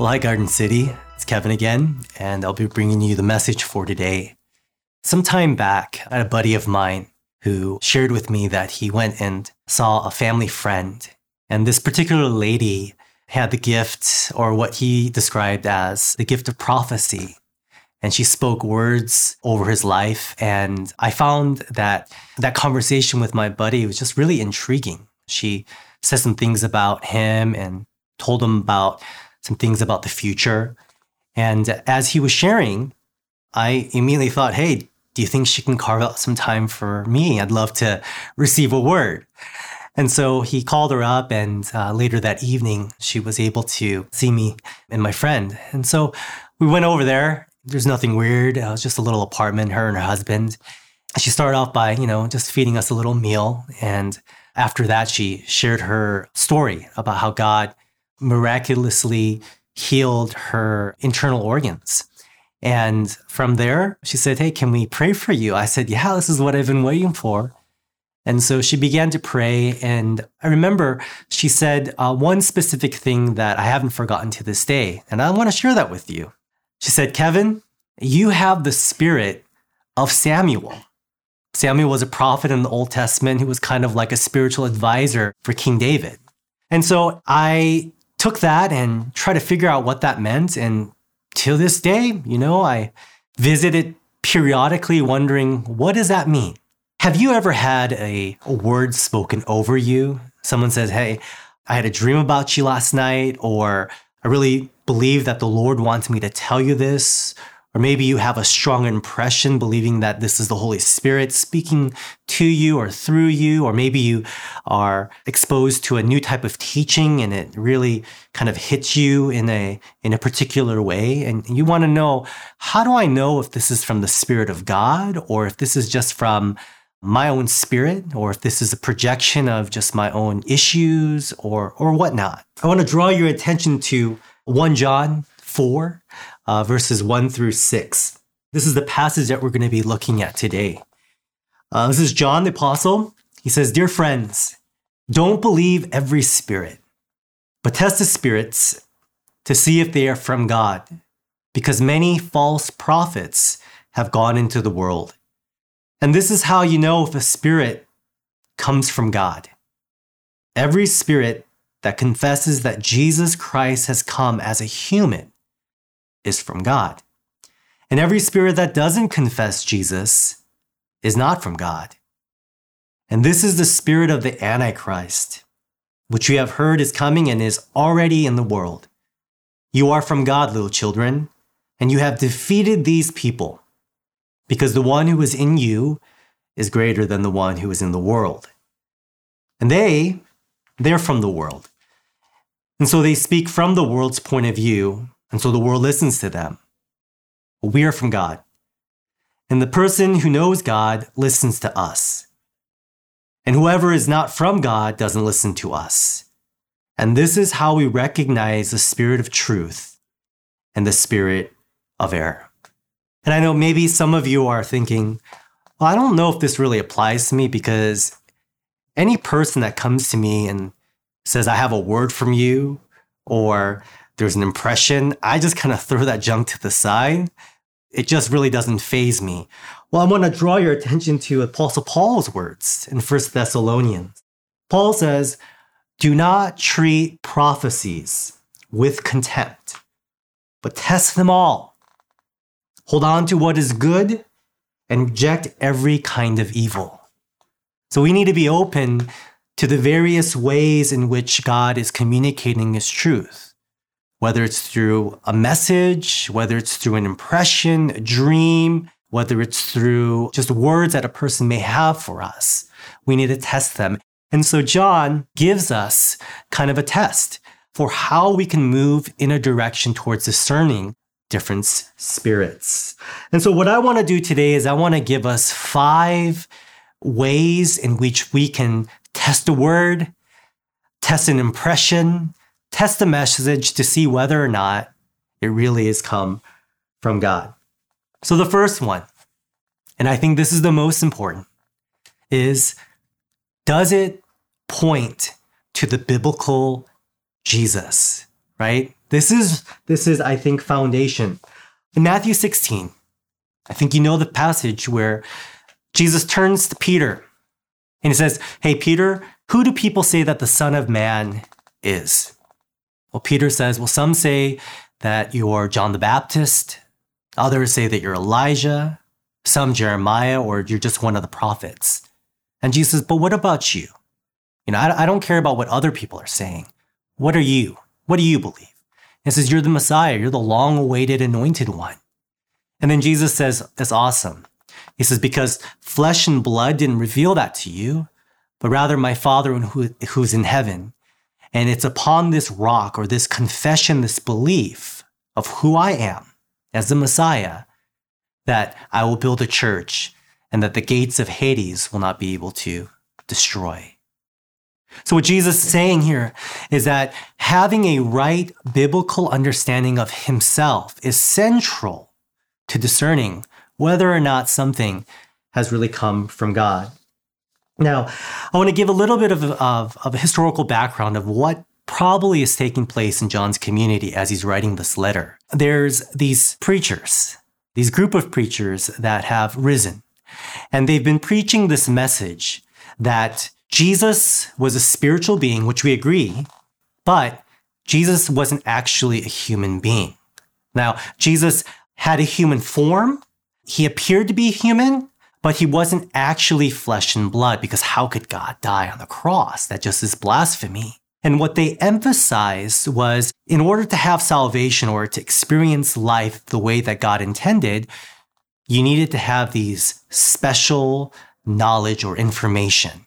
Well, hi, Garden City. It's Kevin again, and I'll be bringing you the message for today. Some time back, I had a buddy of mine who shared with me that he went and saw a family friend. And this particular lady had the gift, or what he described as the gift of prophecy. And she spoke words over his life. And I found that that conversation with my buddy was just really intriguing. She said some things about him and told him about some things about the future. And as he was sharing, I immediately thought, hey, do you think she can carve out some time for me? I'd love to receive a word. And so he called her up, and uh, later that evening, she was able to see me and my friend. And so we went over there. There's nothing weird. It was just a little apartment, her and her husband. She started off by, you know, just feeding us a little meal. And after that, she shared her story about how God miraculously healed her internal organs. And from there, she said, Hey, can we pray for you? I said, Yeah, this is what I've been waiting for. And so she began to pray. And I remember she said uh, one specific thing that I haven't forgotten to this day. And I want to share that with you. She said, Kevin, you have the spirit of Samuel. Samuel was a prophet in the Old Testament who was kind of like a spiritual advisor for King David. And so I took that and tried to figure out what that meant. And till this day, you know, I visit it periodically wondering, what does that mean? Have you ever had a, a word spoken over you? Someone says, Hey, I had a dream about you last night, or I really believe that the Lord wants me to tell you this, or maybe you have a strong impression believing that this is the Holy Spirit speaking to you or through you, or maybe you are exposed to a new type of teaching and it really kind of hits you in a, in a particular way. And you want to know, how do I know if this is from the Spirit of God or if this is just from my own spirit or if this is a projection of just my own issues or, or whatnot? I want to draw your attention to 1 John 4 uh, verses 1 through 6. This is the passage that we're going to be looking at today. Uh, this is John the Apostle. He says, Dear friends, don't believe every spirit, but test the spirits to see if they are from God, because many false prophets have gone into the world. And this is how you know if a spirit comes from God. Every spirit that confesses that Jesus Christ has come as a human is from God. And every spirit that doesn't confess Jesus is not from God. And this is the spirit of the Antichrist, which you have heard is coming and is already in the world. You are from God, little children, and you have defeated these people, because the one who is in you is greater than the one who is in the world. And they, they're from the world. And so they speak from the world's point of view and so the world listens to them. But we are from God. And the person who knows God listens to us. And whoever is not from God doesn't listen to us. And this is how we recognize the spirit of truth and the spirit of error. And I know maybe some of you are thinking, well, I don't know if this really applies to me because any person that comes to me and says, I have a word from you, or there's an impression, I just kind of throw that junk to the side. It just really doesn't faze me. Well, I want to draw your attention to Apostle Paul's words in 1 Thessalonians. Paul says, Do not treat prophecies with contempt, but test them all. Hold on to what is good and reject every kind of evil. So we need to be open to the various ways in which God is communicating his truth whether it's through a message, whether it's through an impression, a dream, whether it's through just words that a person may have for us. We need to test them. And so John gives us kind of a test. for how we can move in a direction towards discerning different spirits. And so, what I want to do today is I want to give us five ways in which we can test a word, test an impression, test a message to see whether or not it really has come from God. So, the first one, and I think this is the most important, is does it point to the biblical Jesus, right? This is this is I think foundation. In Matthew 16, I think you know the passage where Jesus turns to Peter and he says, "Hey Peter, who do people say that the son of man is?" Well, Peter says, "Well, some say that you're John the Baptist, others say that you're Elijah, some Jeremiah or you're just one of the prophets." And Jesus says, "But what about you?" You know, I, I don't care about what other people are saying. What are you? What do you believe? And says, You're the Messiah. You're the long awaited anointed one. And then Jesus says, That's awesome. He says, Because flesh and blood didn't reveal that to you, but rather my Father who, who's in heaven. And it's upon this rock or this confession, this belief of who I am as the Messiah, that I will build a church and that the gates of Hades will not be able to destroy. So, what Jesus is saying here is that having a right biblical understanding of himself is central to discerning whether or not something has really come from God. Now, I want to give a little bit of, of, of a historical background of what probably is taking place in John's community as he's writing this letter. There's these preachers, these group of preachers that have risen, and they've been preaching this message that Jesus was a spiritual being, which we agree, but Jesus wasn't actually a human being. Now, Jesus had a human form. He appeared to be human, but he wasn't actually flesh and blood because how could God die on the cross? That just is blasphemy. And what they emphasized was in order to have salvation or to experience life the way that God intended, you needed to have these special knowledge or information.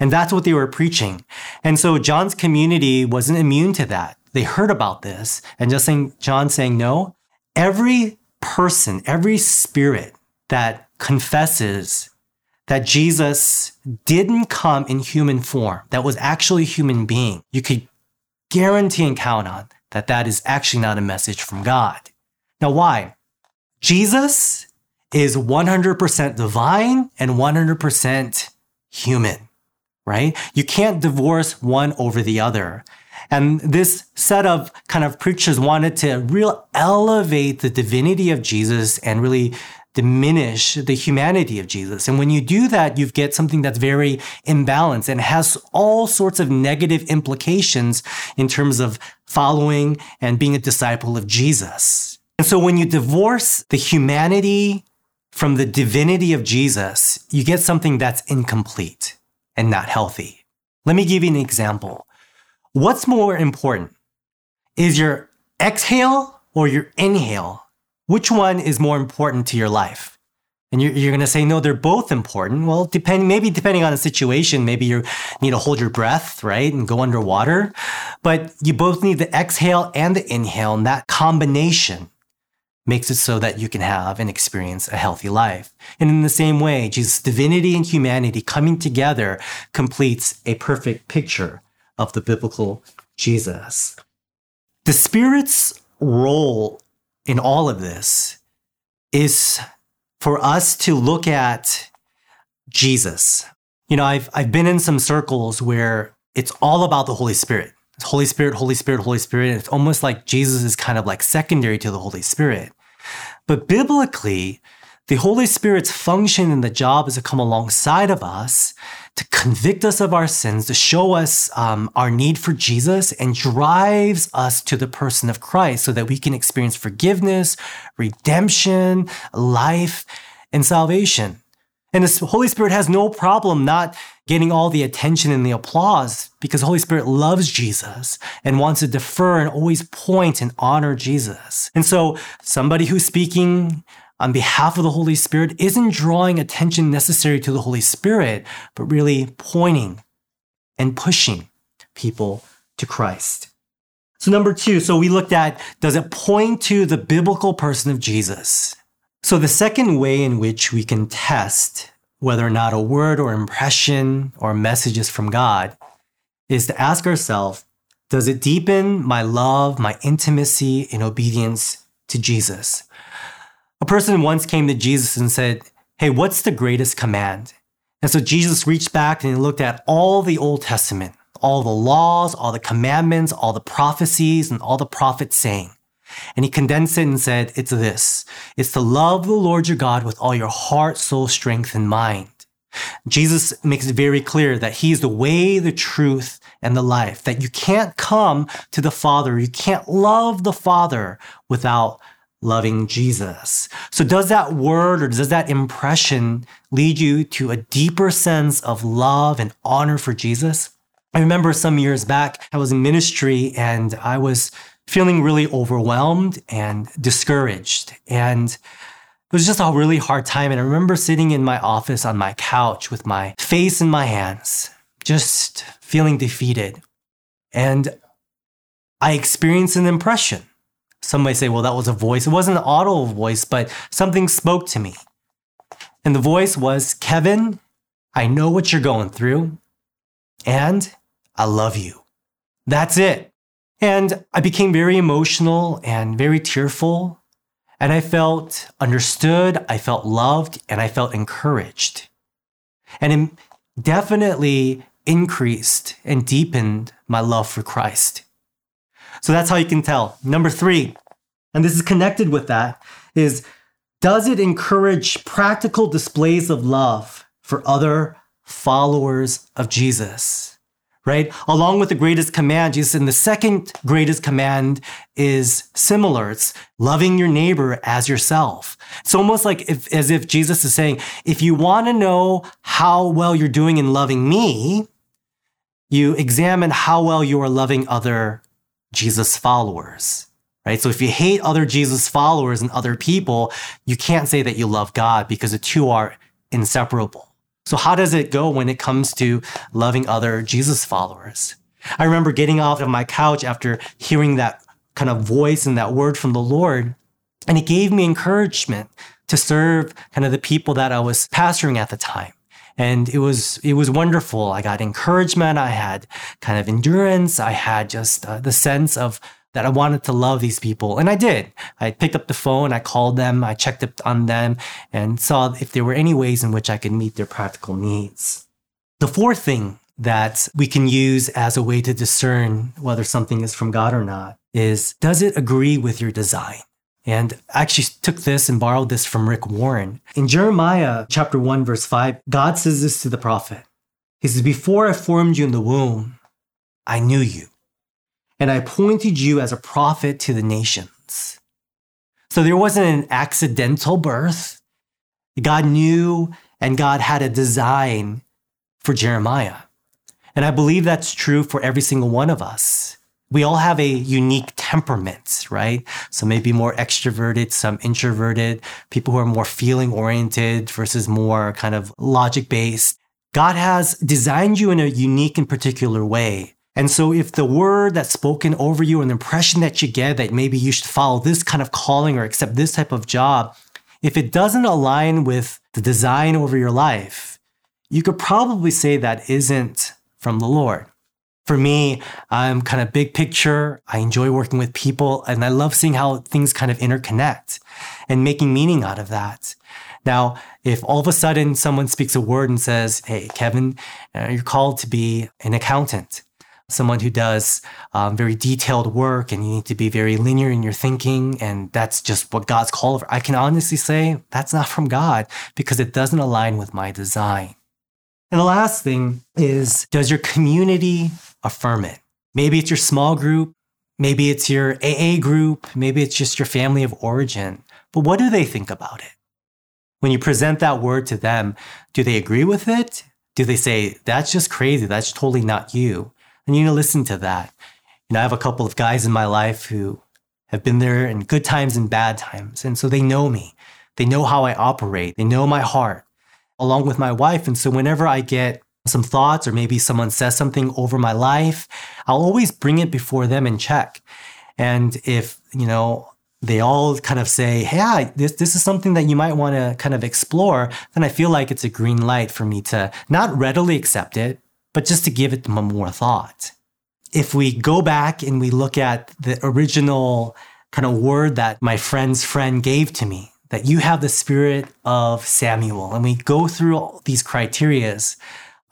And that's what they were preaching. And so John's community wasn't immune to that. They heard about this and just saying, John saying, no, every person, every spirit that confesses that Jesus didn't come in human form, that was actually a human being, you could guarantee and count on that that is actually not a message from God. Now, why? Jesus is 100% divine and 100% human right? You can't divorce one over the other. And this set of kind of preachers wanted to real elevate the divinity of Jesus and really diminish the humanity of Jesus. And when you do that, you get something that's very imbalanced and has all sorts of negative implications in terms of following and being a disciple of Jesus. And so when you divorce the humanity from the divinity of Jesus, you get something that's incomplete and not healthy. Let me give you an example. What's more important? Is your exhale or your inhale? Which one is more important to your life? And you're, you're going to say, no, they're both important. Well, depend, maybe depending on the situation, maybe you need to hold your breath, right? And go underwater. But you both need the exhale and the inhale. And that combination makes it so that you can have and experience a healthy life. And in the same way, Jesus' divinity and humanity coming together completes a perfect picture of the biblical Jesus. The Spirit's role in all of this is for us to look at Jesus. You know, I've, I've been in some circles where it's all about the Holy Spirit. Holy Spirit, Holy Spirit, Holy Spirit. It's almost like Jesus is kind of like secondary to the Holy Spirit. But biblically, the Holy Spirit's function and the job is to come alongside of us to convict us of our sins, to show us um, our need for Jesus, and drives us to the person of Christ so that we can experience forgiveness, redemption, life, and salvation. And the Holy Spirit has no problem not getting all the attention and the applause because the Holy Spirit loves Jesus and wants to defer and always point and honor Jesus. And so somebody who's speaking on behalf of the Holy Spirit isn't drawing attention necessary to the Holy Spirit, but really pointing and pushing people to Christ. So, number two, so we looked at does it point to the biblical person of Jesus? So, the second way in which we can test whether or not a word or impression or message is from God is to ask ourselves does it deepen my love, my intimacy and obedience to Jesus? A person once came to Jesus and said, Hey, what's the greatest command? And so Jesus reached back and he looked at all the Old Testament, all the laws, all the commandments, all the prophecies, and all the prophets saying. And he condensed it and said, It's this it's to love the Lord your God with all your heart, soul, strength, and mind. Jesus makes it very clear that he is the way, the truth, and the life, that you can't come to the Father, you can't love the Father without loving Jesus. So, does that word or does that impression lead you to a deeper sense of love and honor for Jesus? I remember some years back, I was in ministry and I was feeling really overwhelmed and discouraged. And it was just a really hard time. And I remember sitting in my office on my couch with my face in my hands, just feeling defeated. And I experienced an impression. Some might say, well, that was a voice. It wasn't an audible voice, but something spoke to me. And the voice was, Kevin, I know what you're going through, and I love you. That's it. And I became very emotional and very tearful. And I felt understood, I felt loved, and I felt encouraged. And it definitely increased and deepened my love for Christ. So that's how you can tell. Number three, and this is connected with that, is does it encourage practical displays of love for other followers of Jesus? right? Along with the greatest command, Jesus, and the second greatest command is similar. It's loving your neighbor as yourself. It's almost like if, as if Jesus is saying, if you want to know how well you're doing in loving me, you examine how well you are loving other Jesus followers. Right? So if you hate other Jesus followers and other people, you can't say that you love God because the two are inseparable. So, how does it go when it comes to loving other Jesus followers? I remember getting off of my couch after hearing that kind of voice and that word from the Lord, and it gave me encouragement to serve kind of the people that I was pastoring at the time. And it was it was wonderful. I got encouragement. I had kind of endurance. I had just uh, the sense of that I wanted to love these people. And I did. I picked up the phone, I called them, I checked up on them, and saw if there were any ways in which I could meet their practical needs. The fourth thing that we can use as a way to discern whether something is from God or not is does it agree with your design? And actually took this and borrowed this from Rick Warren. In Jeremiah chapter 1, verse 5, God says this to the prophet. He says, Before I formed you in the womb, I knew you and I appointed you as a prophet to the nations. So there wasn't an accidental birth. God knew and God had a design for Jeremiah. And I believe that's true for every single one of us. We all have a unique temperament, right? So maybe more extroverted, some introverted, people who are more feeling oriented versus more kind of logic based. God has designed you in a unique and particular way. And so if the word that's spoken over you and the impression that you get that maybe you should follow this kind of calling or accept this type of job, if it doesn't align with the design over your life, you could probably say that isn't from the Lord. For me, I'm kind of big picture. I enjoy working with people and I love seeing how things kind of interconnect and making meaning out of that. Now, if all of a sudden someone speaks a word and says, Hey, Kevin, uh, you're called to be an accountant someone who does um, very detailed work and you need to be very linear in your thinking and that's just what god's called for i can honestly say that's not from god because it doesn't align with my design and the last thing is does your community affirm it maybe it's your small group maybe it's your aa group maybe it's just your family of origin but what do they think about it when you present that word to them do they agree with it do they say that's just crazy that's totally not you and you need to listen to that. You know, I have a couple of guys in my life who have been there in good times and bad times. And so they know me. They know how I operate. They know my heart along with my wife. And so whenever I get some thoughts or maybe someone says something over my life, I'll always bring it before them and check. And if, you know, they all kind of say, hey, this, this is something that you might want to kind of explore, then I feel like it's a green light for me to not readily accept it, but just to give it more thought. If we go back and we look at the original kind of word that my friend's friend gave to me, that you have the spirit of Samuel, and we go through all these criterias,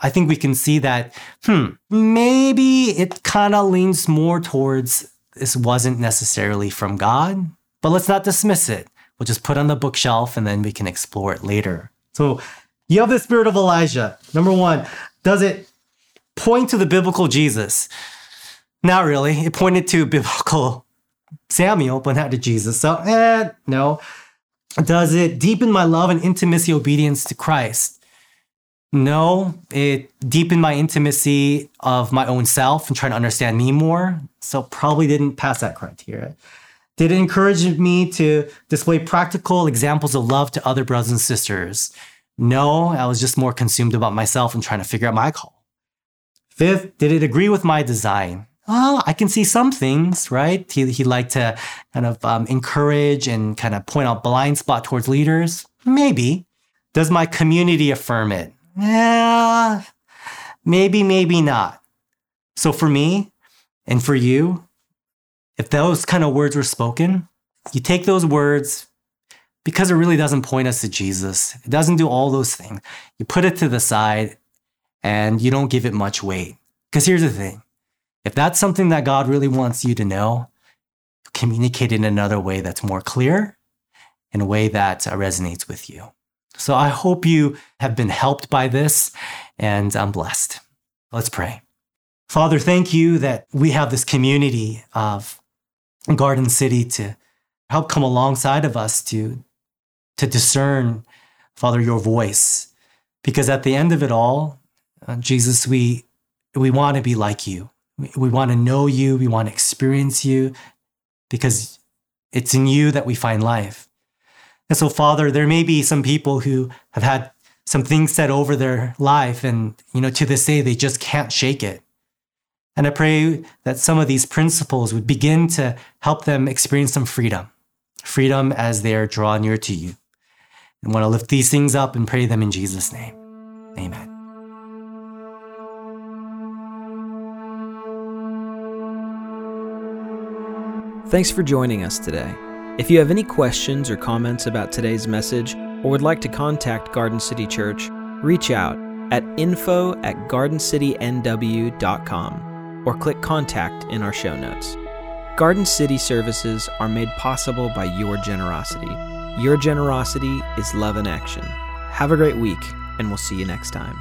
I think we can see that, hmm, maybe it kind of leans more towards this wasn't necessarily from God, but let's not dismiss it. We'll just put on the bookshelf and then we can explore it later. So you have the spirit of Elijah. Number one, does it point to the biblical Jesus? Not really. It pointed to biblical Samuel, but not to Jesus. So, eh, no. Does it deepen my love and intimacy obedience to Christ? No, it deepened my intimacy of my own self and trying to understand me more. So probably didn't pass that criteria. Did it encourage me to display practical examples of love to other brothers and sisters? No, I was just more consumed about myself and trying to figure out my call. Fifth, did it agree with my design? Well, I can see some things, right? He, he liked to kind of um, encourage and kind of point out blind spot towards leaders. Maybe. Does my community affirm it? Yeah, maybe, maybe not. So for me and for you, if those kind of words were spoken, you take those words because it really doesn't point us to Jesus. It doesn't do all those things. You put it to the side and you don't give it much weight. Because here's the thing if that's something that God really wants you to know, communicate in another way that's more clear, in a way that resonates with you. So I hope you have been helped by this and I'm blessed. Let's pray. Father, thank you that we have this community of Garden City to help come alongside of us to, to discern, Father, your voice. Because at the end of it all, uh, Jesus, we, we want to be like you. We, we want to know you. We want to experience you because it's in you that we find life. And so, Father, there may be some people who have had some things said over their life, and you know, to this day, they just can't shake it. And I pray that some of these principles would begin to help them experience some freedom, freedom as they are drawn near to you. And want to lift these things up and pray them in Jesus' name. Amen. Thanks for joining us today. If you have any questions or comments about today's message or would like to contact Garden City Church, reach out at info at gardencitynw.com or click contact in our show notes. Garden City services are made possible by your generosity. Your generosity is love in action. Have a great week, and we'll see you next time.